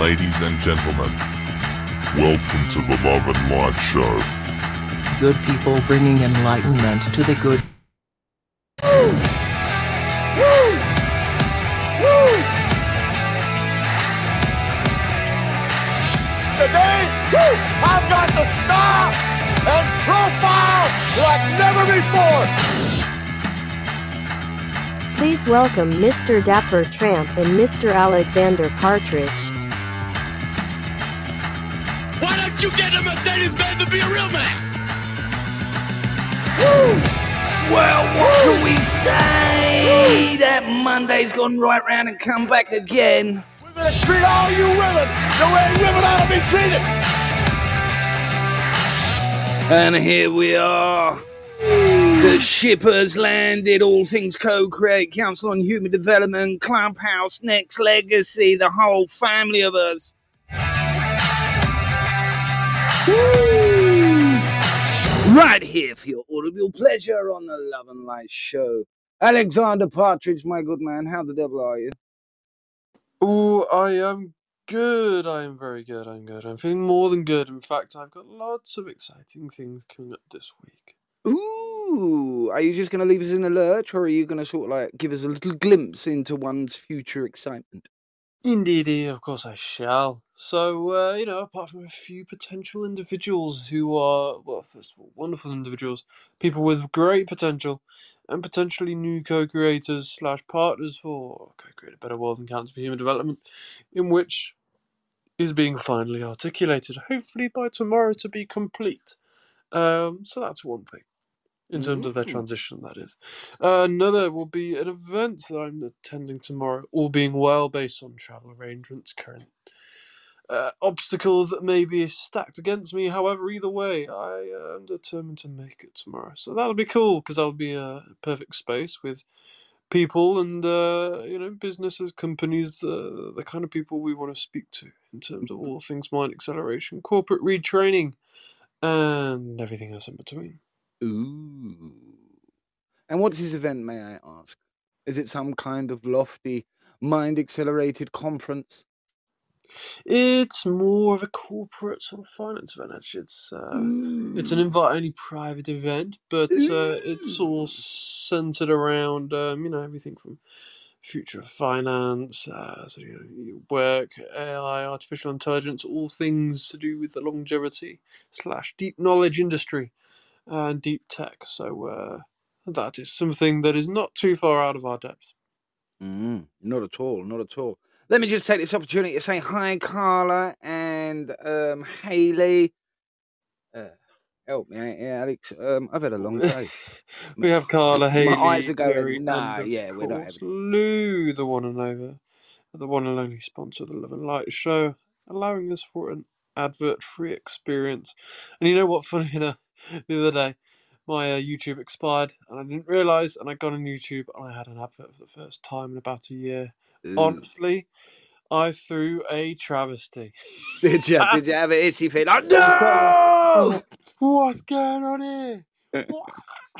Ladies and gentlemen, welcome to the Love and Light Show. Good people bringing enlightenment to the good. Woo! Woo! Woo! Today, I've got the star and profile like never before. Please welcome Mr. Dapper Tramp and Mr. Alexander Partridge. You get a Mercedes Benz to be a real man? Well, what can we say? That Monday's gone right round and come back again. We're gonna treat all you women the way women ought to be treated. And here we are. The ship has landed. All things co-create, Council on Human Development, Clubhouse, Nexx Legacy, the whole family of us. Right here for your audible pleasure on the Love and Light Show. Alexander Partridge, my good man, how the devil are you? Oh, I am good. I am very good. I'm good. I'm feeling more than good. In fact, I've got lots of exciting things coming up this week. Ooh, are you just going to leave us in a lurch, or are you going to sort of like give us a little glimpse into one's future excitement? Indeed, of course I shall. So, uh, you know, apart from a few potential individuals who are, well, first of all, wonderful individuals, people with great potential, and potentially new co-creators slash partners for co-create a better world and council for human development, in which is being finally articulated, hopefully by tomorrow to be complete. Um, so that's one thing. In terms of their Mm. transition, that is. Uh, another will be an event that I'm attending tomorrow, all being well, based on travel arrangements, current uh, obstacles that may be stacked against me. However, either way, I uh, am determined to make it tomorrow. So that'll be cool because I'll be a perfect space with people and uh, you know businesses, companies, uh, the kind of people we want to speak to in terms of all things mind acceleration, corporate retraining, and everything else in between. Ooh. And what's this event, may I ask? Is it some kind of lofty, mind accelerated conference? It's more of a corporate sort of finance event. Actually, it's uh, it's an invite only private event, but uh, it's all centered around um, you know everything from future of finance, uh, so, you know, work, AI, artificial intelligence, all things to do with the longevity slash deep knowledge industry uh, and deep tech. So uh, that is something that is not too far out of our depth. Mm, not at all, not at all. Let me just take this opportunity to say hi, Carla and um, Haley. Uh, help me out here, Alex. Um, I've had a long day. we have Carla, Haley. My eyes are going, nah, yeah, we're not having Lou, the one and over, the one and only sponsor of the Love and Light Show, allowing us for an advert-free experience. And you know what? Funny enough, the other day, my uh, YouTube expired, and I didn't realise, and I got on YouTube, and I had an advert for the first time in about a year. Ooh. Honestly, I threw a travesty. Did you? Did you have an issy fit? Like, I was like, no! What's going on here?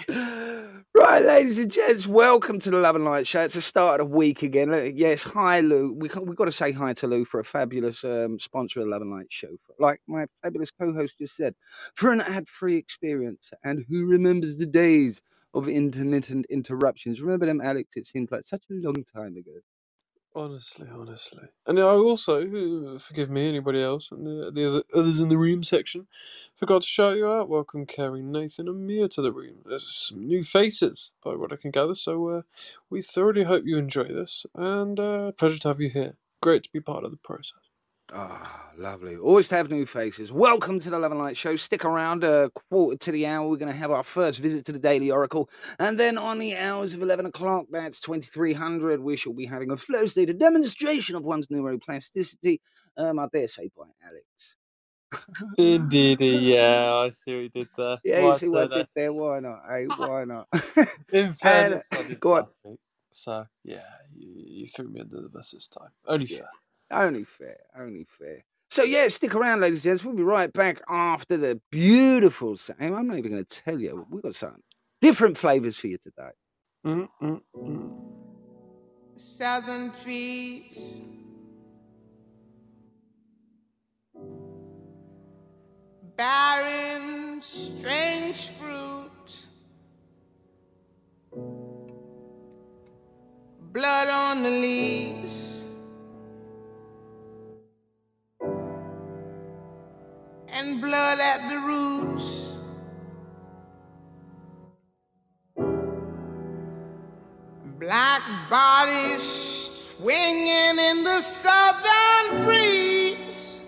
Right, ladies and gents, welcome to the Love and Light Show. It's the start of the week again. Look, Yes, hi, Lou. We we've got to say hi to Lou for a fabulous um, sponsor of the Love and Light Show. Like my fabulous co-host just said, for an ad-free experience. And who remembers the days of intermittent interruptions? Remember them, Alex? It seems like such a long time ago. Honestly, honestly. And I also, uh, forgive me, anybody else, and the, the other, others in the room section, forgot to shout you out. Welcome Kerry, Nathan, and Mia to the room. There's some new faces, by what I can gather, so uh, we thoroughly hope you enjoy this, and uh, pleasure to have you here. Great to be part of the process. Ah, lovely. Always to have new faces. Welcome to the Love and Light Show. Stick around a quarter to the hour. We're going to have our first visit to the Daily Oracle. And then on the hours of 11 o'clock, that's 2300, we shall be having a flow state, a demonstration of one's neuroplasticity. Um, I dare say by Alex. Indeed, yeah, I see what you did there. Yeah, you see what I did there? Why not? Hey, why not? In and fairness, I go on. week, so yeah, you, you threw me under the bus this time. Only Yeah. fair. Only fair. Only fair. So yeah, stick around, ladies and gents. We'll be right back after the beautiful sound. I'm not even going to tell you. We've got some different flavors for you today. Mm-hmm. Southern trees. Barren, strange fruit. Blood on the leaves. At the roots. Black bodies swinging in the southern breeze.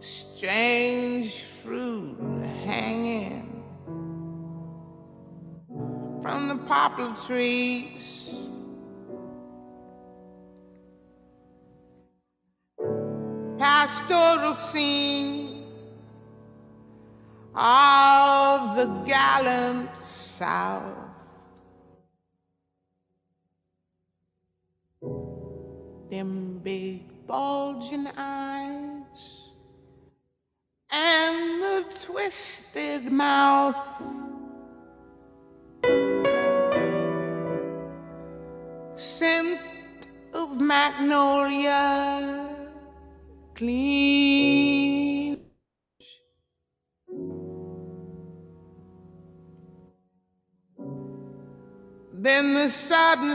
Strange fruit hanging from the poplar trees. Pastoral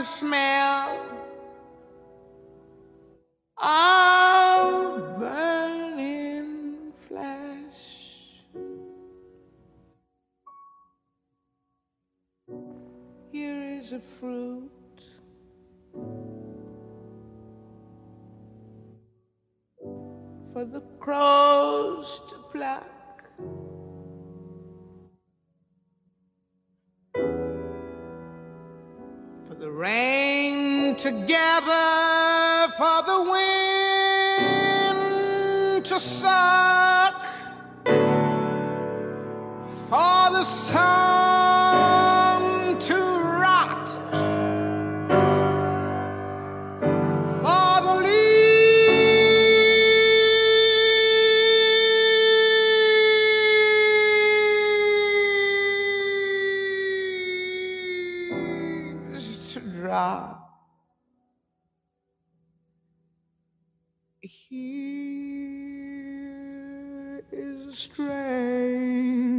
smell drop. Here is strange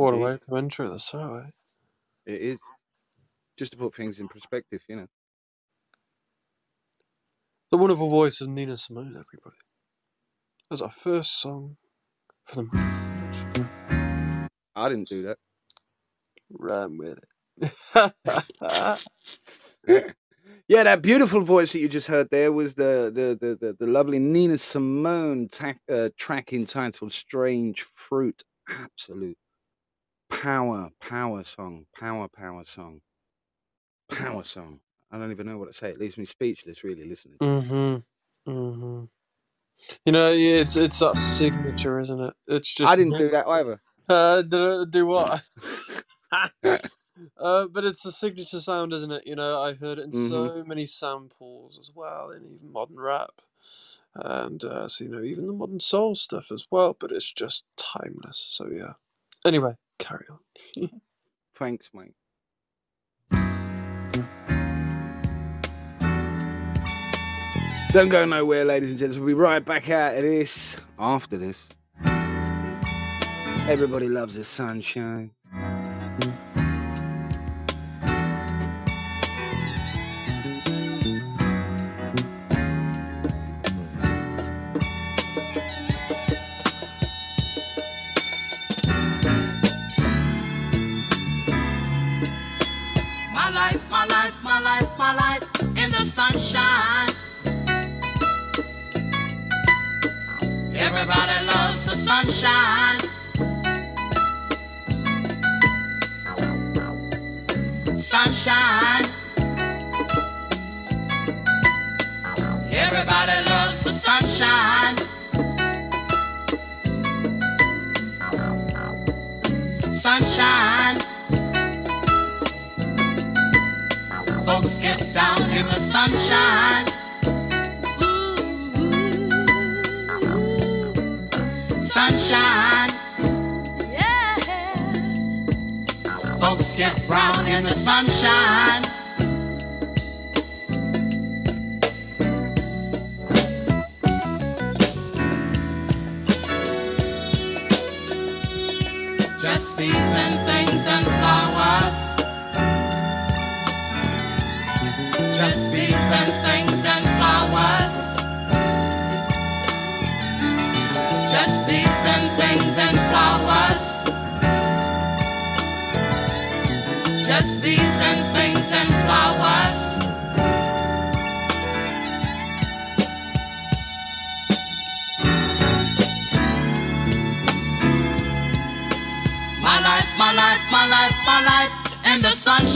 What a way to enter the eh? it is. Just to put things in perspective, you know. The wonderful voice of Nina Simone, everybody. That's our first song for the. I didn't do that. Run with it. yeah, that beautiful voice that you just heard there was the the the, the, the lovely Nina Simone ta- uh, track entitled "Strange Fruit." Absolute power, power song, power, power song, power song. I don't even know what to say. It leaves me speechless, really, listening. mm-hmm. Mm-hmm. You know, it's it's that signature, isn't it? It's just I didn't do that either. Uh, do, do what? uh, but it's the signature sound, isn't it? You know, I've heard it in Mhm. so many samples as well, in even modern rap, and uh, so you know, even the modern soul stuff as well. But it's just timeless. So yeah. Anyway, carry on. Thanks, mate. Don't go nowhere, ladies and gents. We'll be right back out of this after this. Everybody loves the sunshine. Sunshine. Everybody loves the sunshine. sunshine. Everybody loves the sunshine. Sunshine. Folks get down in the sunshine. Sunshine. Yeah. Folks get brown in the sunshine.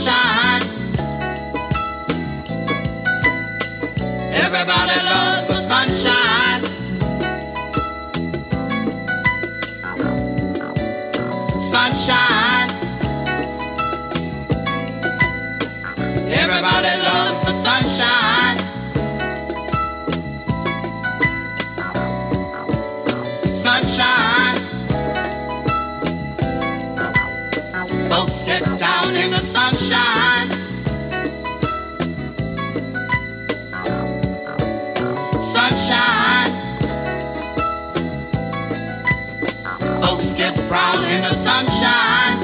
Sunshine. Everybody loves the sunshine. Sunshine. Everybody loves the sunshine. Sunshine. Get down in the sunshine. Sunshine. Folks get brown in the sunshine.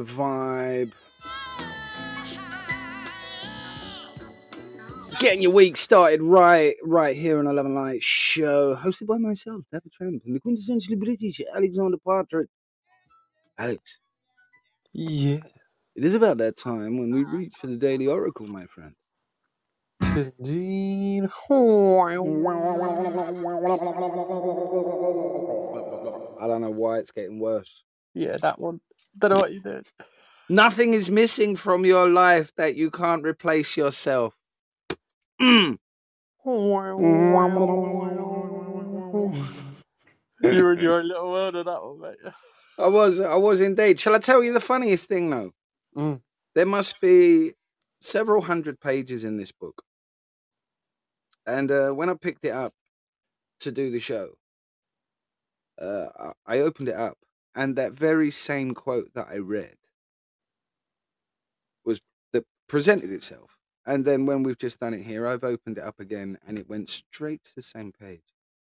Vibe. Getting your week started right, right here on 11 Light Show, hosted by myself, Dapper Tramp, and the quintessentially British Alexander Partridge. Alex, Yeah. it is about that time when we reach for the Daily Oracle, my friend. Indeed. I don't know why it's getting worse. Yeah, that one. Don't know what you did. Nothing is missing from your life that you can't replace yourself. Mm. you were in your little world of that one, mate. I was, I was indeed. Shall I tell you the funniest thing though? Mm. There must be several hundred pages in this book. And uh, when I picked it up to do the show, uh, I- I opened it up, and that very same quote that I read was that presented itself. And then when we've just done it here, I've opened it up again, and it went straight to the same page.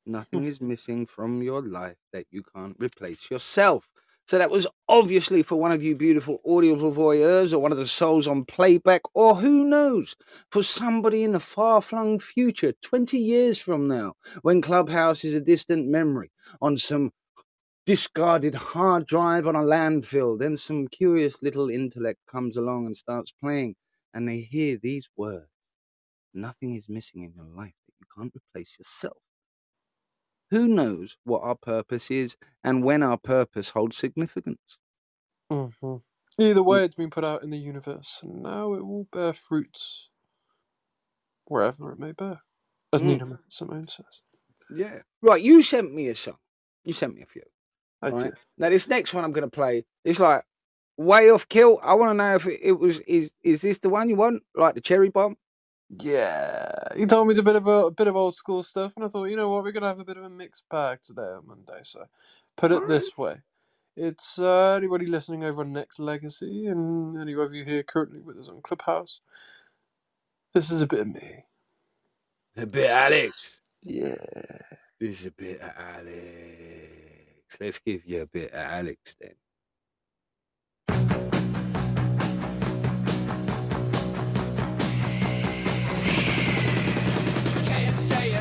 Hmm. Nothing is missing from your life that you can't replace yourself. So that was obviously for one of you beautiful audible voyeurs or one of the souls on playback, or who knows, for somebody in the far flung future, 20 years from now, when Clubhouse is a distant memory on some discarded hard drive on a landfill. Then some curious little intellect comes along and starts playing, and they hear these words Nothing is missing in your life that you can't replace yourself. Who knows what our purpose is and when our purpose holds significance? hmm Either way, it's been put out in the universe, and now it will bear fruits wherever it may bear, as Mm. Nina Simone says. Yeah. Right, you sent me a song. You sent me a few. Right. Now this next one I'm gonna play it's like way off kilt. I want to know if it, it was is is this the one you want, like the cherry bomb? Yeah, he told me it's a bit of a, a bit of old school stuff, and I thought, you know what, we're gonna have a bit of a mixed bag today on Monday. So, put it this way: it's uh, anybody listening over on Nexx Legacy, and any of you here currently with us on Clubhouse. This is a bit of me. A bit Alex. Yeah. This is a bit of Alex. Let's give you a bit of Alex then. Can't stay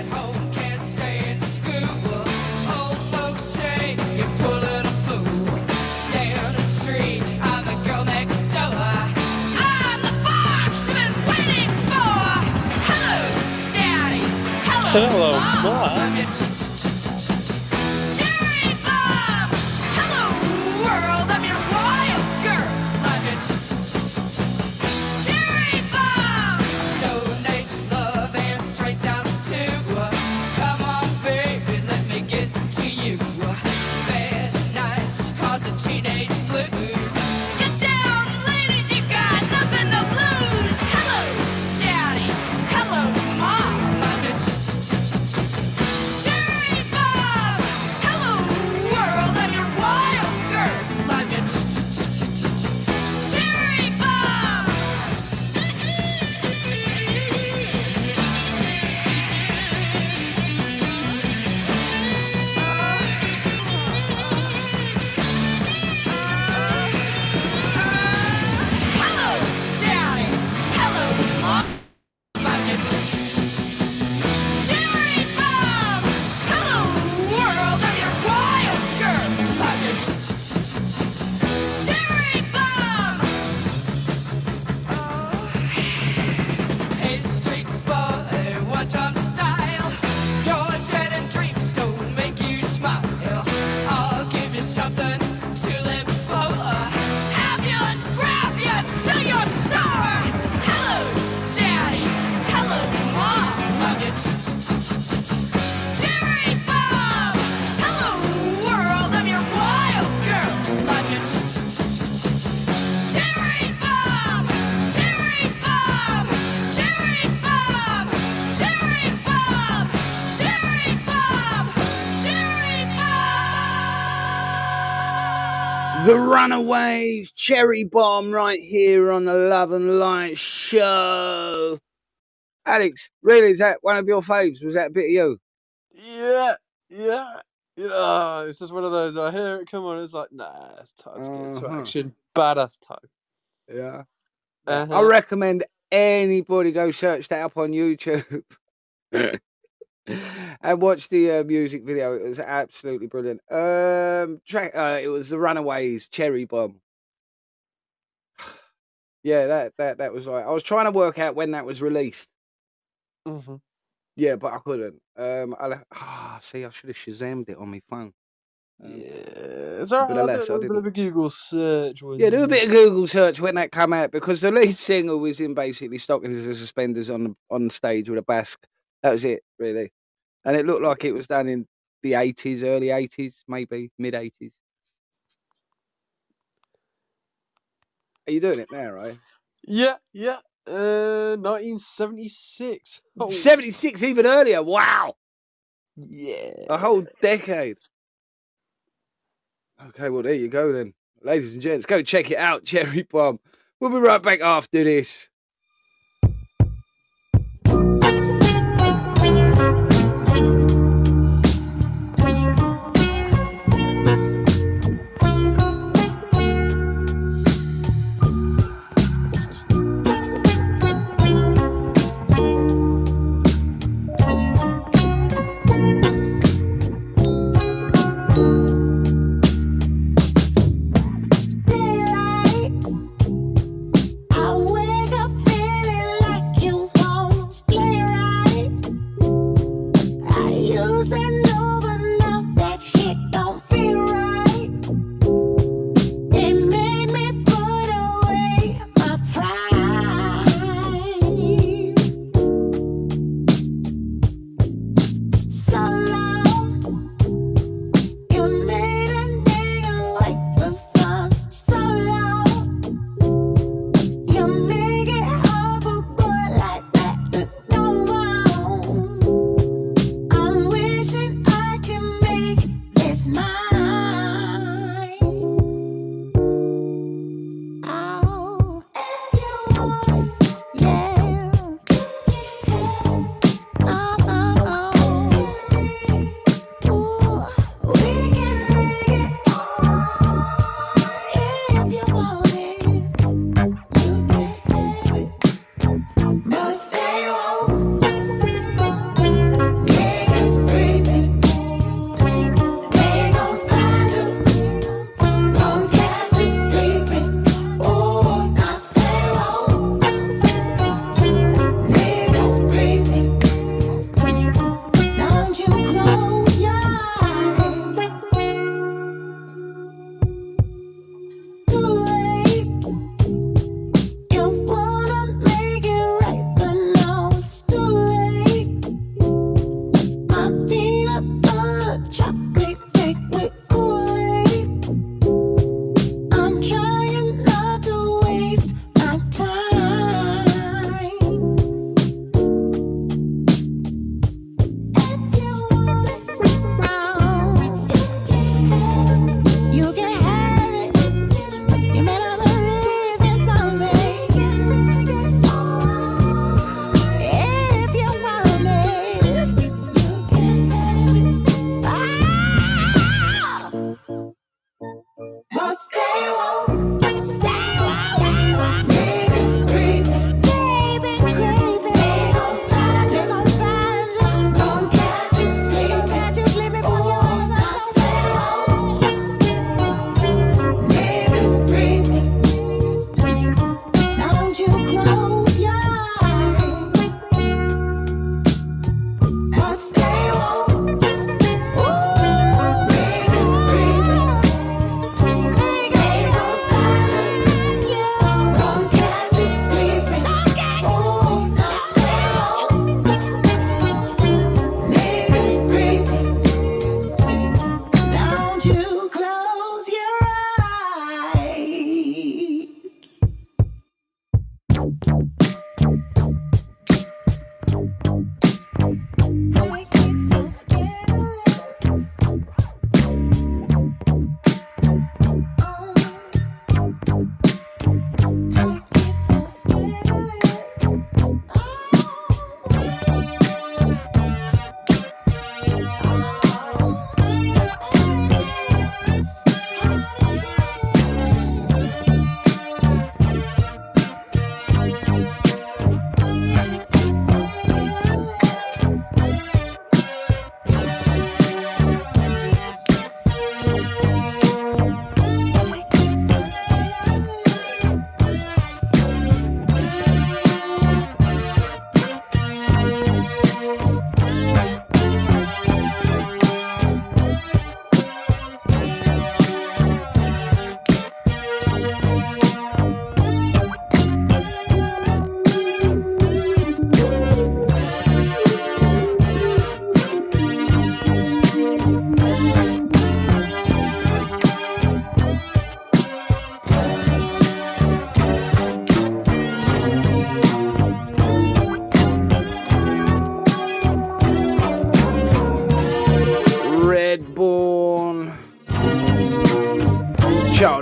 Runaways Cherry Bomb right here on the Love and Light show. Alex, really, is that one of your faves? Was that a bit of you? Yeah, yeah. You know, it's just one of those. I hear it come on. It's like, nah, it's time to get into Uh-huh. action. Badass time. Yeah. Uh-huh. I recommend anybody go search that up on YouTube and watch the uh, music video. It was absolutely brilliant. Um, track, uh, it was the Runaways Cherry Bomb. Yeah, that that that was right. I was trying to work out when that was released. hmm Yeah, but I couldn't. Um, I ah, see, I should have shazammed it on my phone. Um, Yeah, it's alright. but I'll do a bit of a Google search. when Yeah, do a bit of Google search when that come out because the lead singer was in basically stockings and suspenders on on stage with a basque. That was it, really, and it looked like it was done in the eighties, early eighties, maybe mid eighties. Are you doing it now, right? Yeah, yeah. Uh, 1976. Oh, Seventy six, even earlier. Wow, yeah. a whole decade. Okay, well there you go then, ladies and gents. Go check it out, Cherry Bomb. We'll be right back after this.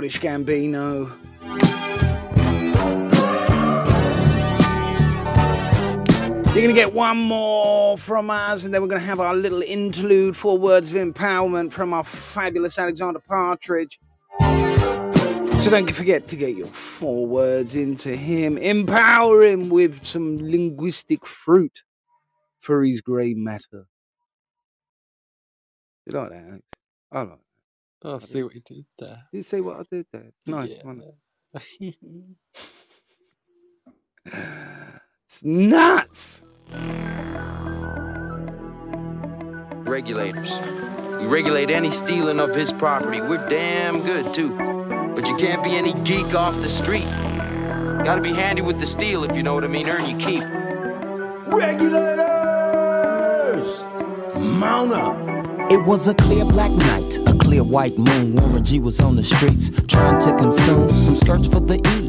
Childish Gambino. You're going to get one more from us, and then we're going to have our little interlude, four words of empowerment from our fabulous Alexander Partridge. So don't forget to get your four words into him. Empower him with some linguistic fruit for his grey matter. You like that, Alex? I like. I see what you did there. Did you see what I did there? Nice, Yeah. wasn't it? It's nuts. Regulators. We regulate any stealing of his property. We're damn good, too. But you can't be any geek off the street. Gotta be handy with the steel, if you know what I mean. Earn your keep. Regulators! Mount up! It was a clear black night, a clear white moon. Warren G was on the streets trying to consume some skirts for the E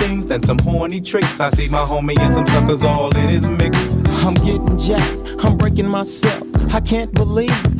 things than some horny tricks. I see my homie and some suckers all in his mix. I'm getting jacked, I'm breaking myself. I can't believe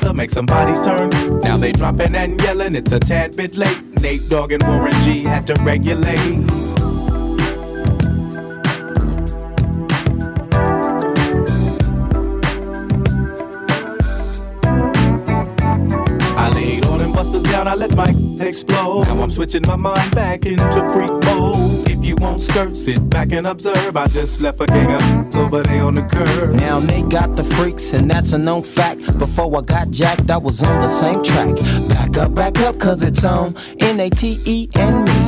to make somebody's turn. Now they dropping and yelling, it's a tad bit late. Nate Dogg and Warren G had to regulate. I laid all them busters down, I let my explode. Now I'm switching my mind back into freak mode. You won't skirt, sit back and observe. I just left a gang of over there on the curb. Now they got the freaks, and that's a known fact. Before I got jacked, I was on the same track. Back up, back up, cause it's on N A T E and me,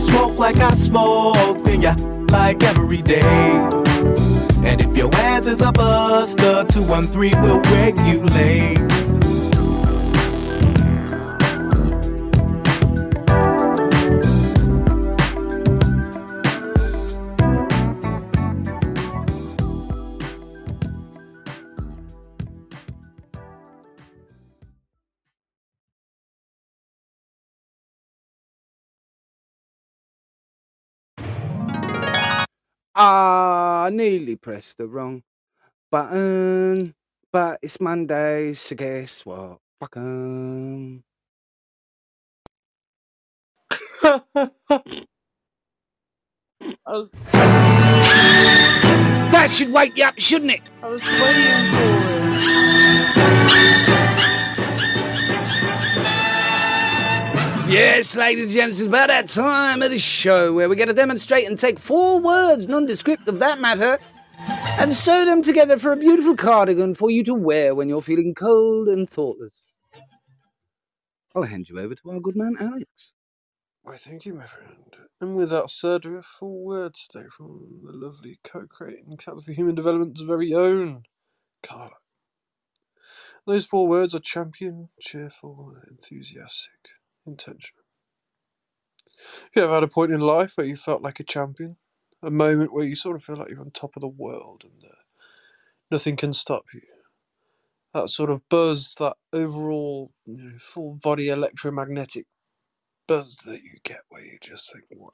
You smoke like I smoke, then you like every day. And if your ass is a buster, 213 will regulate. Ah, I nearly pressed the wrong button, but it's Monday, so guess what? Fuck 'em. I was, That should wake you up, shouldn't it? I was waiting for it. Yes, ladies and gents, it's about that time of the show where we're going to demonstrate and take four words, nondescript of that matter, and sew them together for a beautiful cardigan for you to wear when you're feeling cold and thoughtless. I'll hand you over to our good man Alex. Why, thank you, my friend. And without have four words today from the lovely co-creating Council for Human Development's very own Carla. Those four words are champion, cheerful, enthusiastic, intentional. Have you ever had a point in life where you felt like a champion? A moment where you sort of feel like you're on top of the world and uh, nothing can stop you? That sort of buzz, that overall you know, full body electromagnetic buzz that you get where you just think, wow.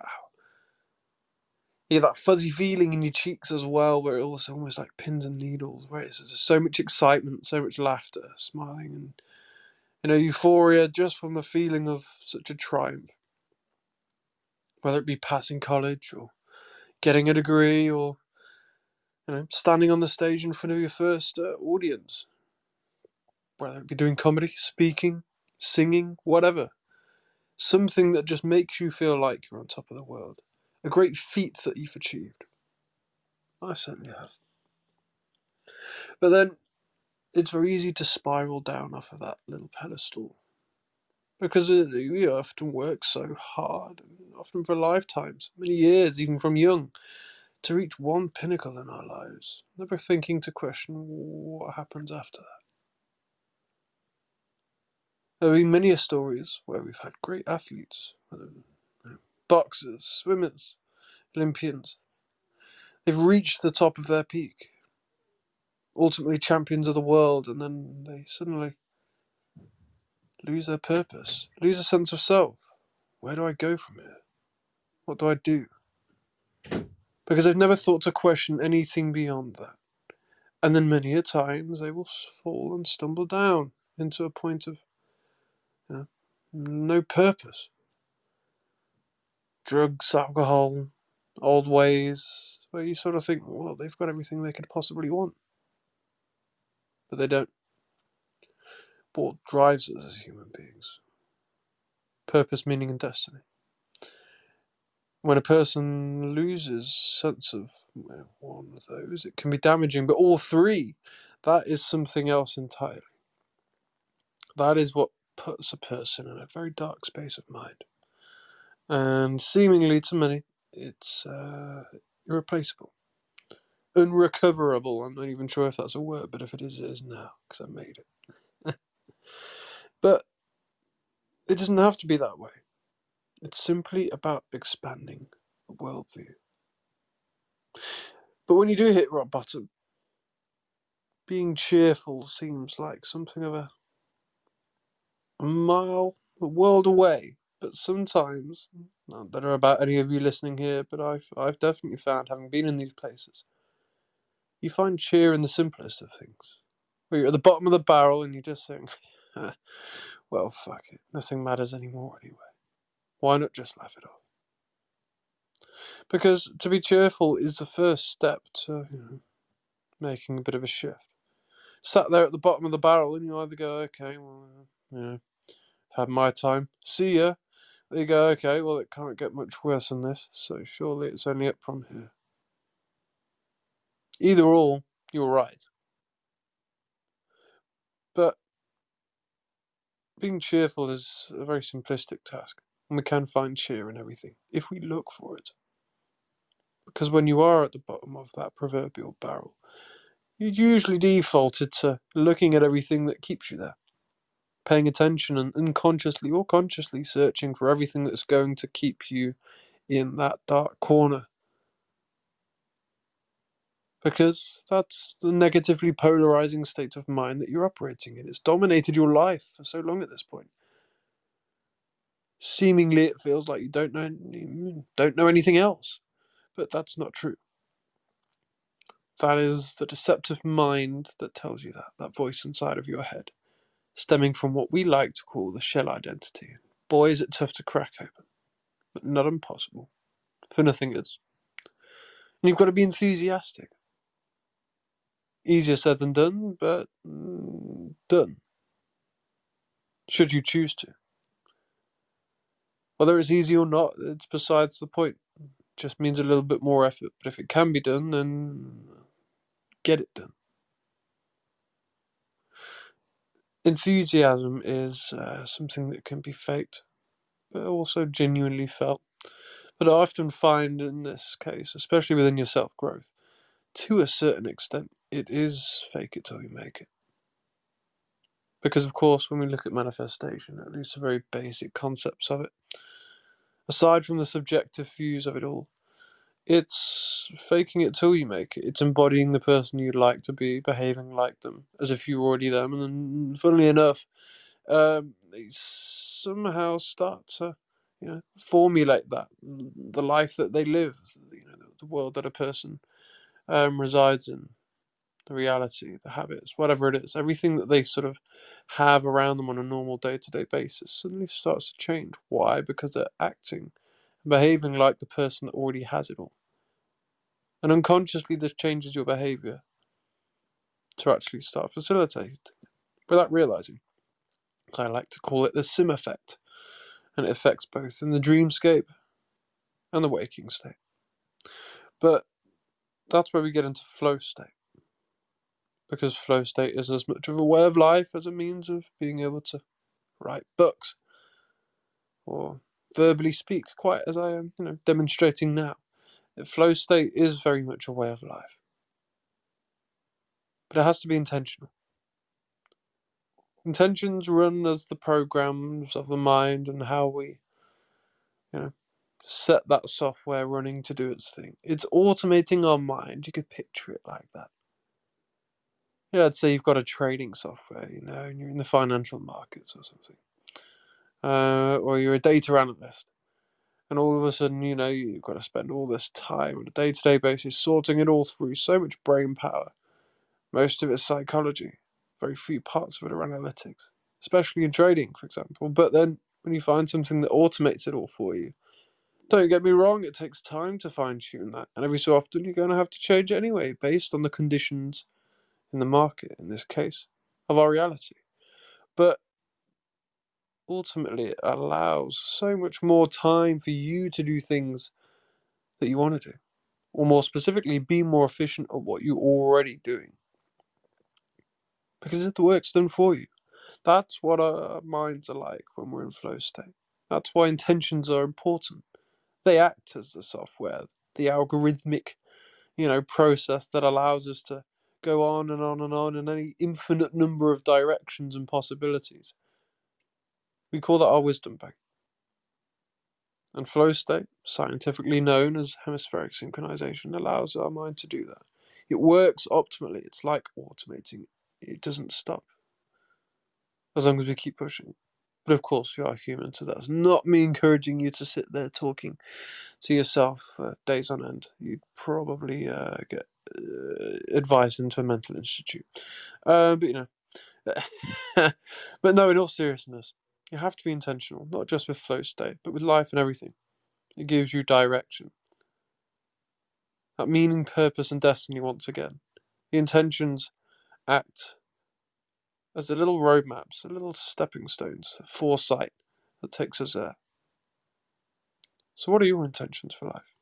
Yeah, that fuzzy feeling in your cheeks as well, where it almost like pins and needles, where it's just so much excitement, so much laughter, smiling, and you know, euphoria just from the feeling of such a triumph. Whether it be passing college or getting a degree or you know, standing on the stage in front of your first uh, audience. Whether it be doing comedy, speaking, singing, whatever something that just makes you feel like you're on top of the world. A great feat that you've achieved. I certainly have. But then it's very easy to spiral down off of that little pedestal. Because uh, we often work so hard, often for lifetimes, many years, even from young, to reach one pinnacle in our lives, never thinking to question what happens after that. There have been many stories where we've had great athletes, boxers, swimmers, Olympians. They've reached the top of their peak, ultimately champions of the world, and then they suddenly lose their purpose, lose a sense of self. Where do I go from here? What do I do? Because they've never thought to question anything beyond that. And then many a times they will fall and stumble down into a point of you know, no purpose. Drugs, alcohol, old ways, where you sort of think, well, they've got everything they could possibly want. But they don't. But what drives us as human beings? Purpose, meaning, and destiny. When a person loses sense of one of those, it can be damaging. But all three, that is something else entirely. That is what puts a person in a very dark space of mind. And seemingly to many, it's uh, irreplaceable. Unrecoverable. I'm not even sure if that's a word, but if it is, it is now, because I made it. but it doesn't have to be that way. It's simply about expanding a worldview. But when you do hit rock bottom, being cheerful seems like something of a a mile, a world away. But sometimes, don't know about any of you listening here, but I've I've definitely found, having been in these places, you find cheer in the simplest of things. Where you're at the bottom of the barrel and you just think, well, fuck it, nothing matters anymore anyway. Why not just laugh it off? Because to be cheerful is the first step to you know, making a bit of a shift. Sat there at the bottom of the barrel, and you either go, okay, well, you know, had my time, see ya. Or you go, okay, well, it can't get much worse than this, so surely it's only up from here. Either or, you're right. But being cheerful is a very simplistic task, and we can find cheer in everything if we look for it. Because when you are at the bottom of that proverbial barrel, you usually defaulted to looking at everything that keeps you there, paying attention and unconsciously or consciously searching for everything that's going to keep you in that dark corner. Because that's the negatively polarizing state of mind that you're operating in. It's dominated your life for so long at this point. Seemingly, it feels like you don't know don't know anything else, but that's not true. That is the deceptive mind that tells you that, that voice inside of your head, stemming from what we like to call the shell identity. Boy, is it tough to crack open, but not impossible, for nothing is. And you've got to be enthusiastic. Easier said than done, but mm, done. Should you choose to. Whether it's easy or not, it's besides the point. It just means a little bit more effort, but if it can be done, then get it done. Enthusiasm is uh, something that can be faked, but also genuinely felt. But I often find in this case, especially within your self growth, to a certain extent, it is fake it till you make it. Because, of course, when we look at manifestation, at least the very basic concepts of it, aside from the subjective views of it all, it's faking it till you make it. It's embodying the person you'd like to be, behaving like them, as if you were already them, and then, funnily enough, um, they somehow start to, you know, formulate that the life that they live, you know, the world that a person um, resides in, the reality, the habits, whatever it is, everything that they sort of have around them on a normal day-to-day basis suddenly starts to change. Why? Because they're acting and behaving like the person that already has it all. And unconsciously, this changes your behavior to actually start facilitating it without realizing. I like to call it the sim effect, and it affects both in the dreamscape and the waking state. But that's where we get into flow state. Because flow state is as much of a way of life as a means of being able to write books or verbally speak, quite as I am, you know, demonstrating now. Flow state is very much a way of life. But it has to be intentional. Intentions run as the programs of the mind and how we, you know, set that software running to do its thing. It's automating our mind. You could picture it like that. Yeah, I'd say you've got a trading software, you know, and you're in the financial markets or something. Uh, or you're a data analyst. And all of a sudden, you know, you've got to spend all this time on a day to day basis sorting it all through. So much brain power. Most of it's psychology. Very few parts of it are analytics, especially in trading, for example. But then when you find something that automates it all for you, don't get me wrong, it takes time to fine tune that. And every so often, you're going to have to change it anyway, based on the conditions in the market, in this case, of our reality. But ultimately, it allows so much more time for you to do things that you want to do. Or more specifically, be more efficient at what you're already doing. Because if the work's done for you. That's what our minds are like when we're in flow state. That's why intentions are important. They act as the software, the algorithmic, you know, process that allows us to go on and on and on in any infinite number of directions and possibilities. We call that our wisdom bank. And flow state, scientifically known as hemispheric synchronization, allows our mind to do that. It works optimally. It's like automating. It doesn't stop. As long as we keep pushing. But of course, you are human, so that's not me encouraging you to sit there talking to yourself for days on end. You'd probably uh, get advice into a mental institute. Uh, but you know, but no, in all seriousness, you have to be intentional, not just with flow state, but with life and everything. It gives you direction. That meaning, purpose, and destiny once again. The intentions act as the little roadmaps, the little stepping stones, the foresight that takes us there. So, what are your intentions for life?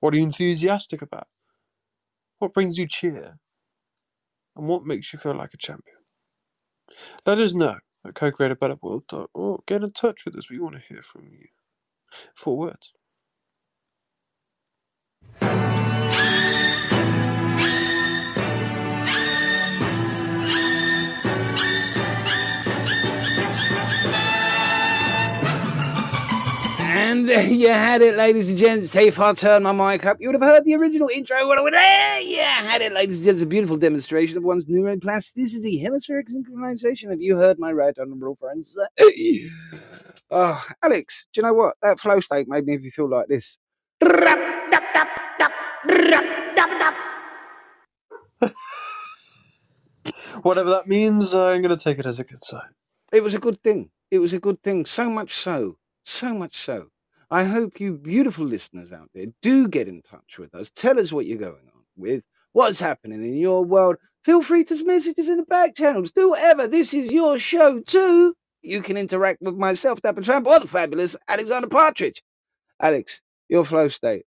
What are you enthusiastic about? What brings you cheer? And what makes you feel like a champion? Let us know at co-createabetterworld or get in touch with us. We want to hear from you. Four words. And there you had it, ladies and gents. If I turn my mic up, you would have heard the original intro. When I went, there you had it, ladies and gents. A beautiful demonstration of one's neuroplasticity, hemispheric synchronization. Have you heard my right honourable friends? oh, ah, Alex, do you know what? That flow state made me feel like this. Whatever that means, I'm going to take it as a good sign. It was a good thing. It was a good thing. So much so. So much so. I hope you beautiful listeners out there do get in touch with us. Tell us what you're going on with, what's happening in your world. Feel free to message us in the back channels. Do whatever. This is your show too. You can interact with myself, Dapper Tramp, or the fabulous Alexander Partridge. Alex, your flow state.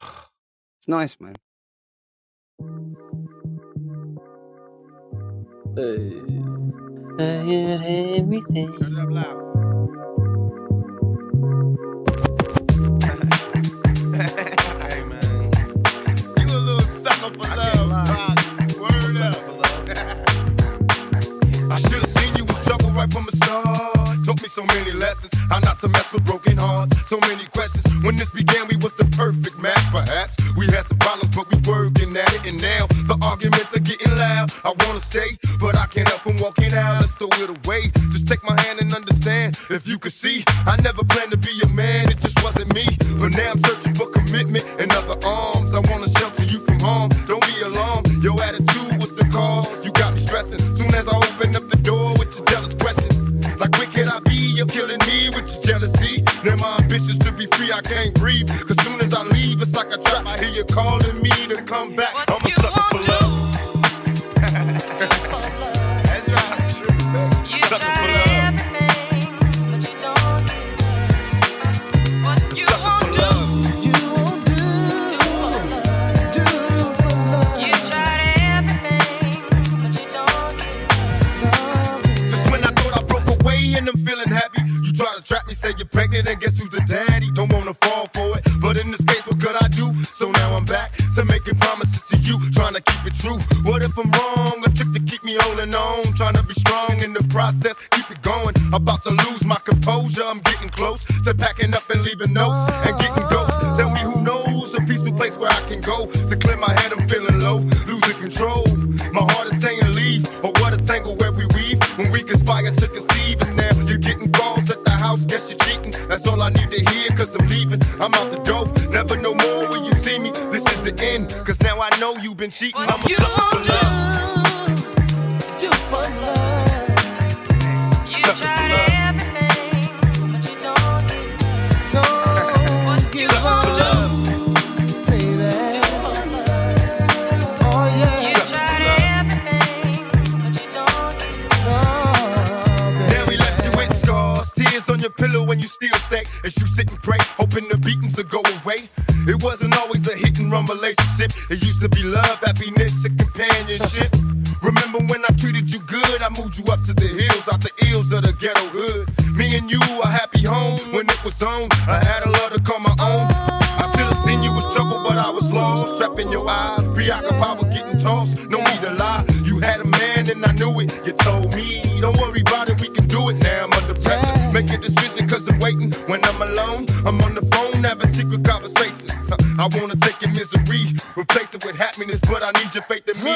It's nice, man. everything. Turn it up loud. With broken hearts. So many questions. When this began, we was the perfect match. Perhaps we had some problems, but we working at it. And now the arguments are getting loud. I wanna stay, but I can't help from walking out. Let's throw it away. Just take my hand and understand. If you could see, I never planned to be a man. It just wasn't me. But now I'm searching for commitment and other arms. To be free, I can't breathe. Cause soon as I leave, it's like a trap. I hear you calling me to come back. I'm a sucker for love. That's right. Sucker for love. Sucker for love. Just when I thought I broke away and I'm feeling happy, you try to trap me, say you're pregnant, and guess who's be strong in the process, keep it going. About to lose my composure, I'm getting close to packing up and leaving notes and getting ghosts. Tell me who knows a peaceful place where I can go to clear my head. I'm feeling low, losing control. My heart is saying leave, or what a tangle where we weave when we conspire to conceive. And now you're getting calls at the house, guess you're cheating. That's all I need to hear, cause I'm leaving. I'm out the door, never no more when you see me. This is the end, cause now I know you've been cheating. I'm a sucker a decision cause I'm waiting. When I'm alone, I'm on the phone having secret conversations. I wanna take your misery, replace it with happiness, but I need your faith in me.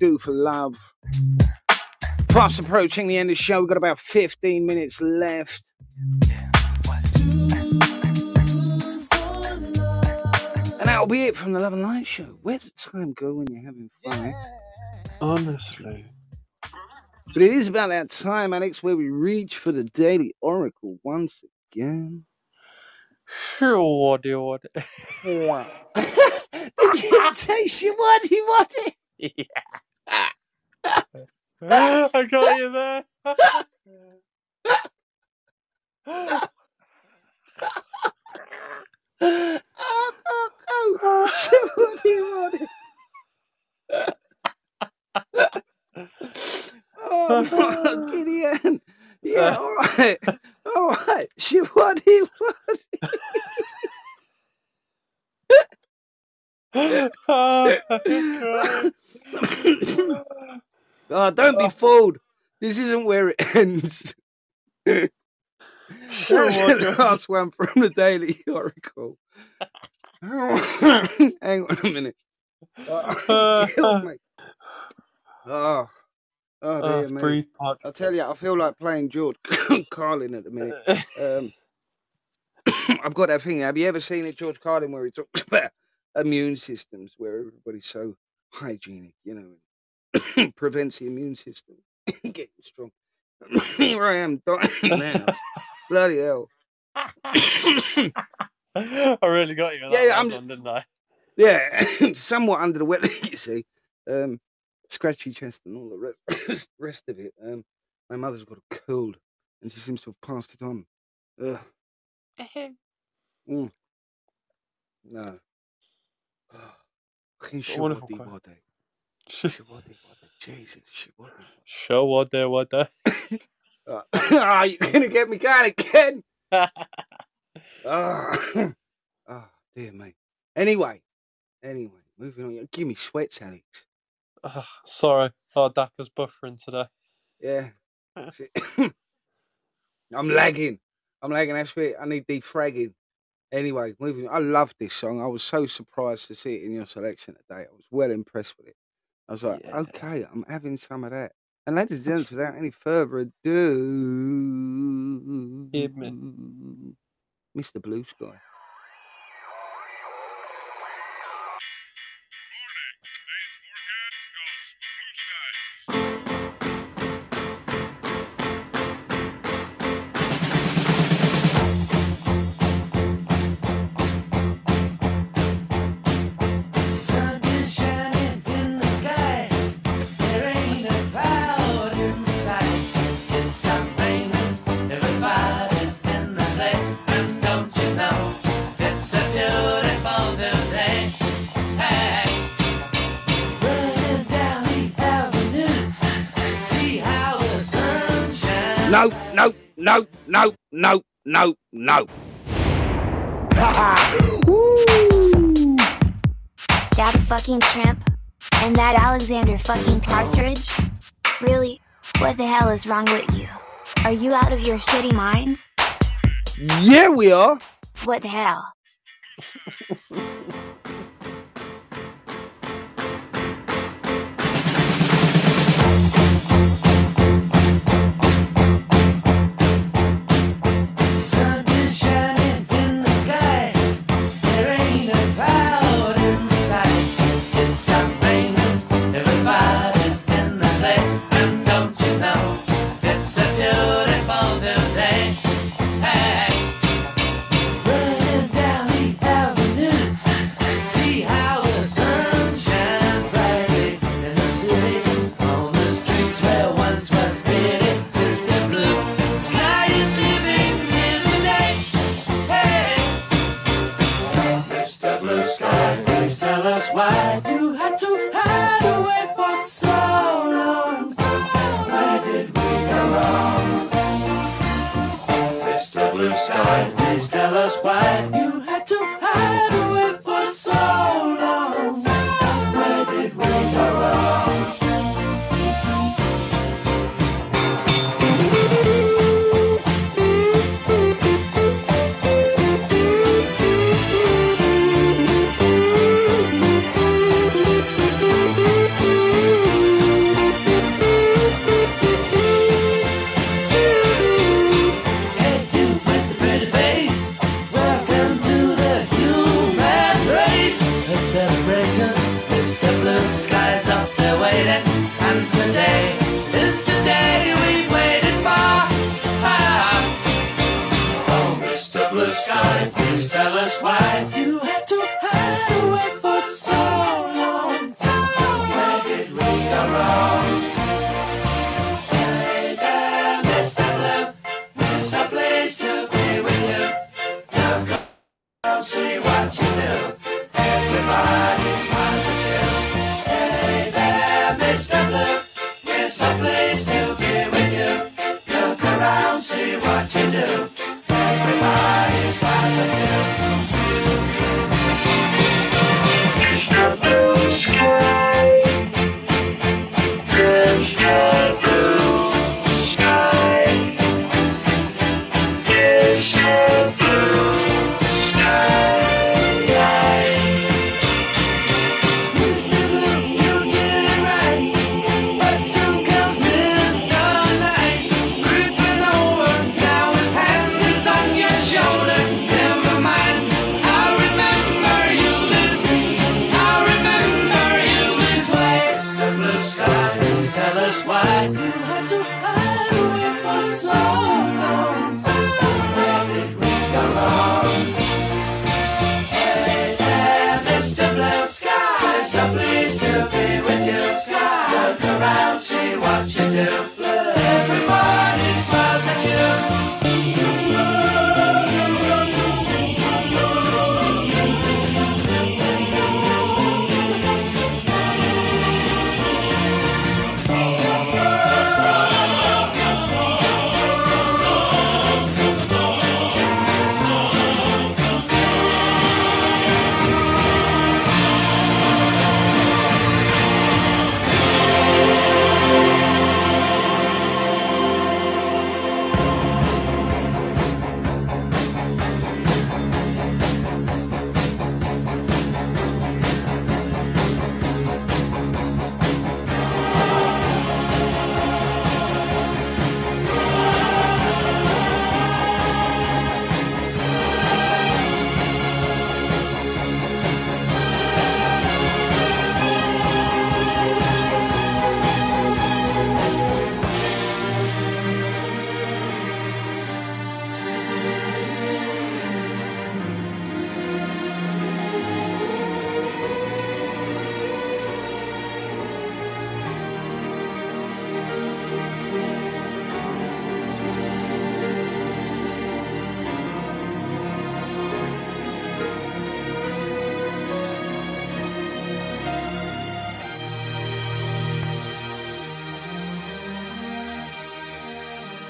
Do for love. Fast approaching the end of the show. We've got about 15 minutes left. And that'll be it from the Love and Light Show. Where's the time go when you're having fun? eh? Honestly. But it is about that time, Alex, where we reach for the Daily Oracle once again. Sure, what do you want? Did you say she wanted wanted? I got you there. oh, oh, oh. She wanted oh, Gideon. Yeah, all right. All right. She wanted wanted. Oh, don't be oh. fooled. This isn't where it ends. That's the last one from the Daily Oracle. Hang on a minute. Ah. Oh, kill. Oh, oh dear me. breathe, I tell you, I feel like playing George Carlin at the minute. Um, I've got that thing. Have you ever seen it, George Carlin, where he talks about immune systems, where everybody's so hygienic, you know, prevents the immune system getting strong. Here I am dying now. Bloody hell. I really got you Yeah, that yeah, I'm- one, didn't I? Yeah, somewhat under the weather, you see. Um, scratchy chest and all the rest, rest of it. Um, my mother's got a cold, and she seems to have passed it on. Ugh. Mm. No. Fucking wonderful Shawadi quote. Wadi. Shawadi Wadi. Jesus. Show what they what they. Uh, Ah, you're gonna get me going again. Ah, oh, dear me. Anyway, anyway, moving on. Give me sweats, Alex. Ah, sorry, our Dapper's buffering today. Yeah. I'm lagging. I'm lagging. That's it. I need defragging. Anyway, moving. I love this song. I was so surprised to see it in your selection today. I was well impressed with it. I was like, okay, I'm having some of that. And ladies and gents, without any further ado, Hit me. Mr. Blue Sky. No, no, no, no, no. That fucking tramp? And that Alexander fucking Partridge? Really? What the hell is wrong with you? Are you out of your shitty minds? Yeah, we are. What the hell?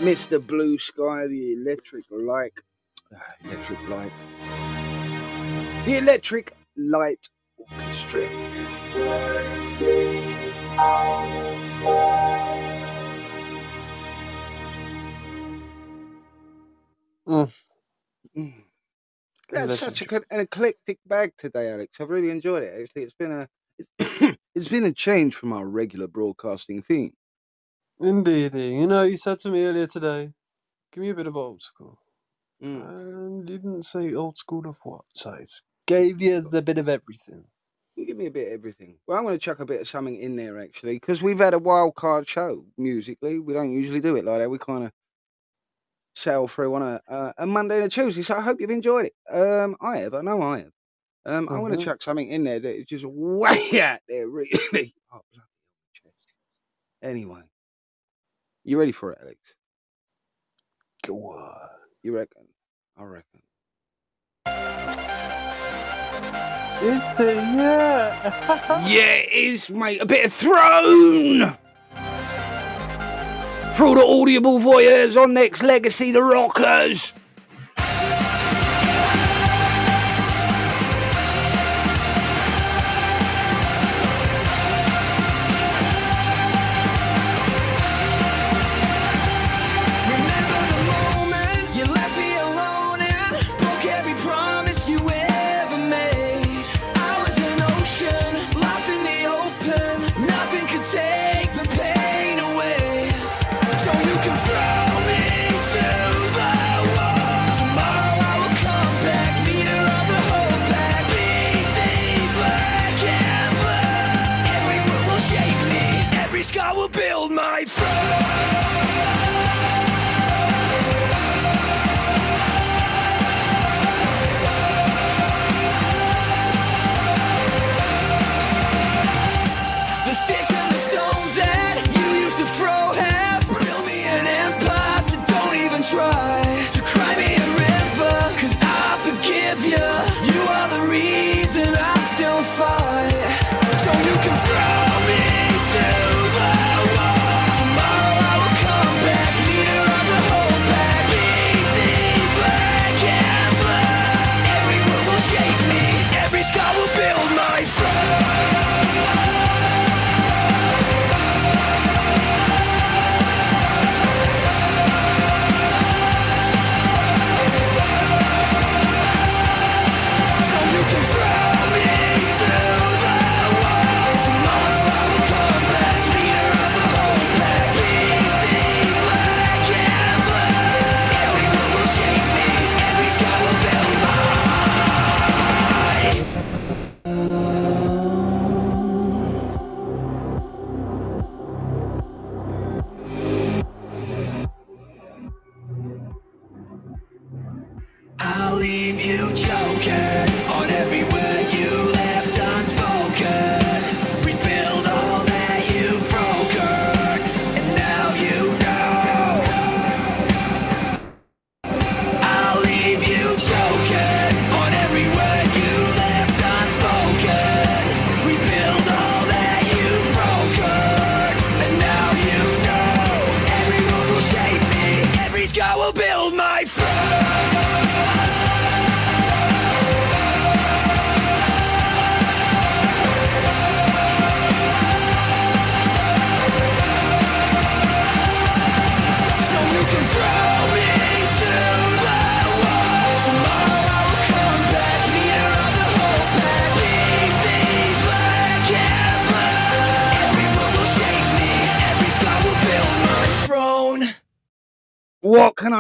Mr. Blue Sky, the electric light. ah, electric light. The Electric Light Orchestra. Mm. Mm. That's such a, good- an eclectic bag today, Alex. I've really enjoyed it. Actually, it's been a it's been a change from our regular broadcasting theme. Indeed. You know, you said to me earlier today, give me a bit of old school. Mm. And you didn't say old school of what? So I s- gave you a bit of everything. You give me a bit of everything. Well, I'm going to chuck a bit of something in there actually, because we've had a wild card show musically. We don't usually do it like that. We kind of sail through on a, uh, a Monday and a Tuesday. So I hope you've enjoyed it. Um, I have. I know I have. Um, I'm going to chuck something in there that is just way out there, really. oh, bloody chest. Anyway, you ready for it, Alex? Go on. You reckon? I reckon. It's a yeah. Yeah, it is, mate. A bit of throne. For all the audible voyeurs on Nexx Legacy, the Rockers.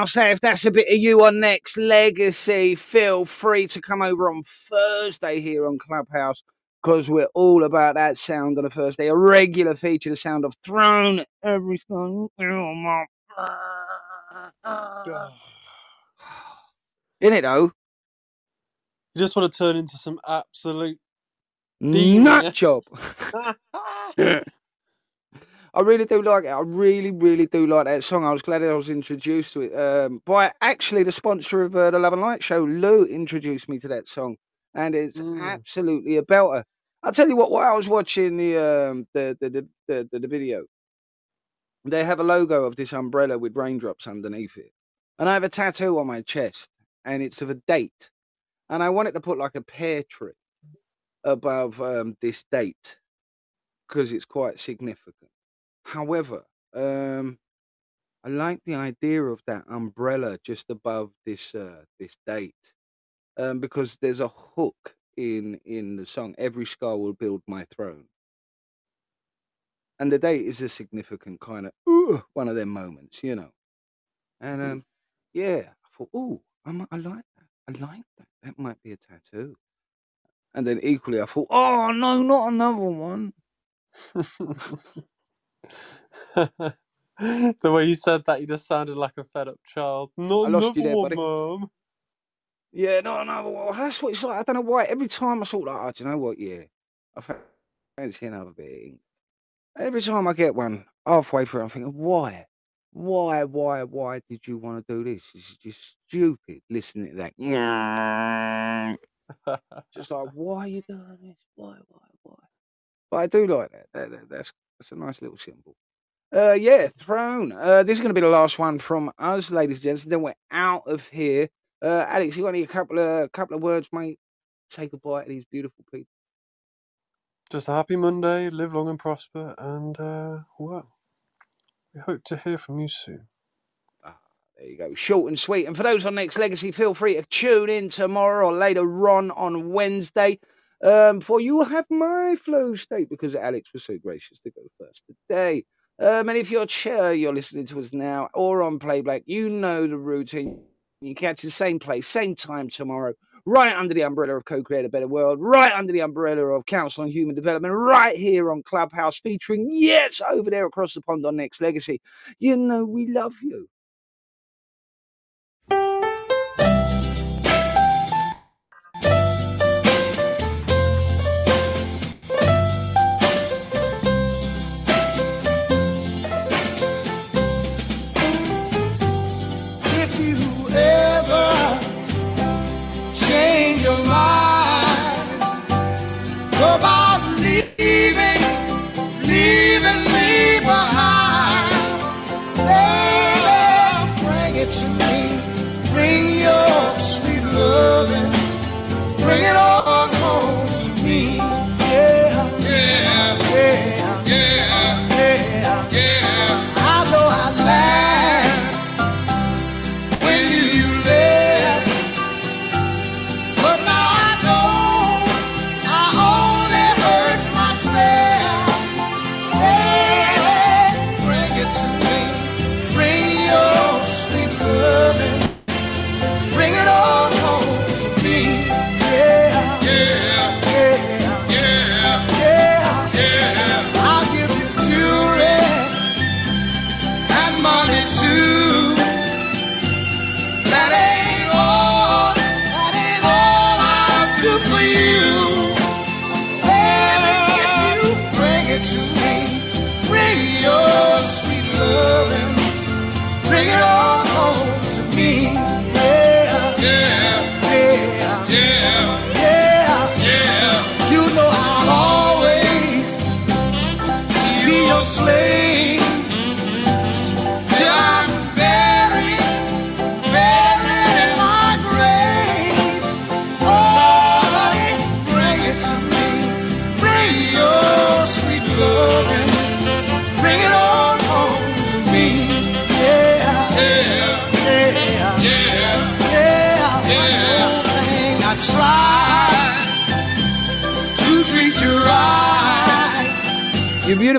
What can say? If that's a bit of you on Nexx Legacy, feel free to come over on Thursday here on Clubhouse because we're all about that sound on a Thursday. A regular feature, the sound of Throne. Every song. Oh, In it though, You just want to turn into some absolute nut job. I really do like it. I really, really do like that song. I was glad I was introduced to it um, by actually the sponsor of uh, the Love and Light show. Lou introduced me to that song, and it's absolutely a belter. I'll tell you what. While I was watching the um, the, the, the the the the video, they have a logo of this umbrella with raindrops underneath it, and I have a tattoo on my chest, and it's of a date, and I wanted to put like a pear tree above um, this date because it's quite significant. However, um, I like the idea of that umbrella just above this uh, this date, um, because there's a hook in in the song. Every scar will build my throne, and the date is a significant kind of ooh, one of them moments, you know. And um, yeah, I thought, oh, I, I like that. I like that. That might be a tattoo. And then equally, I thought, oh no, not another one. the way you said that, you just sounded like a fed up child. Not I lost you another there, one, buddy. mum. Yeah, no, no. That's what it's like. I don't know why. Every time I sort of like, oh, do you know what? Yeah, I fa- fancy another bit. of ink." Every time I get one, halfway through, I'm thinking, why? Why, why, why did you want to do this? Is just stupid. Listening to that. just like, why are you doing this? Why, why, why? But I do like that. that, that that's, that's a nice little symbol. Uh, yeah, Throne. Uh, this is going to be the last one from us, ladies and gents. Then we're out of here. Uh, Alex, you got any couple of couple of words, mate? Say goodbye to these beautiful people. Just a happy Monday, live long and prosper, and uh, well, we hope to hear from you soon. There you go, short and sweet. And for those on Nexx Legacy, feel free to tune in tomorrow or later on on Wednesday. Um, for you will have my flow state because Alex was so gracious to go first today. Um, and if you're chair, you're listening to us now or on playback, you know the routine. You catch the same place, same time tomorrow, right under the umbrella of Co-Create a Better World, right under the umbrella of Council on Human Development, right here on Clubhouse, featuring yes over there across the pond on Nexx Legacy. You know we love you.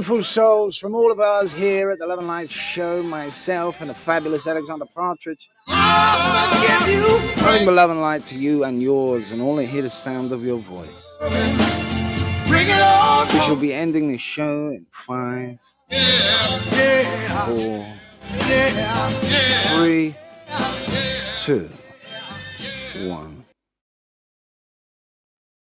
beautiful souls from all of us here at the Love and Light Show, myself and the fabulous Alexander Partridge. Bring the love and light to you and yours, and only hear the sound of your voice. We shall be ending the show in five, yeah, four, yeah.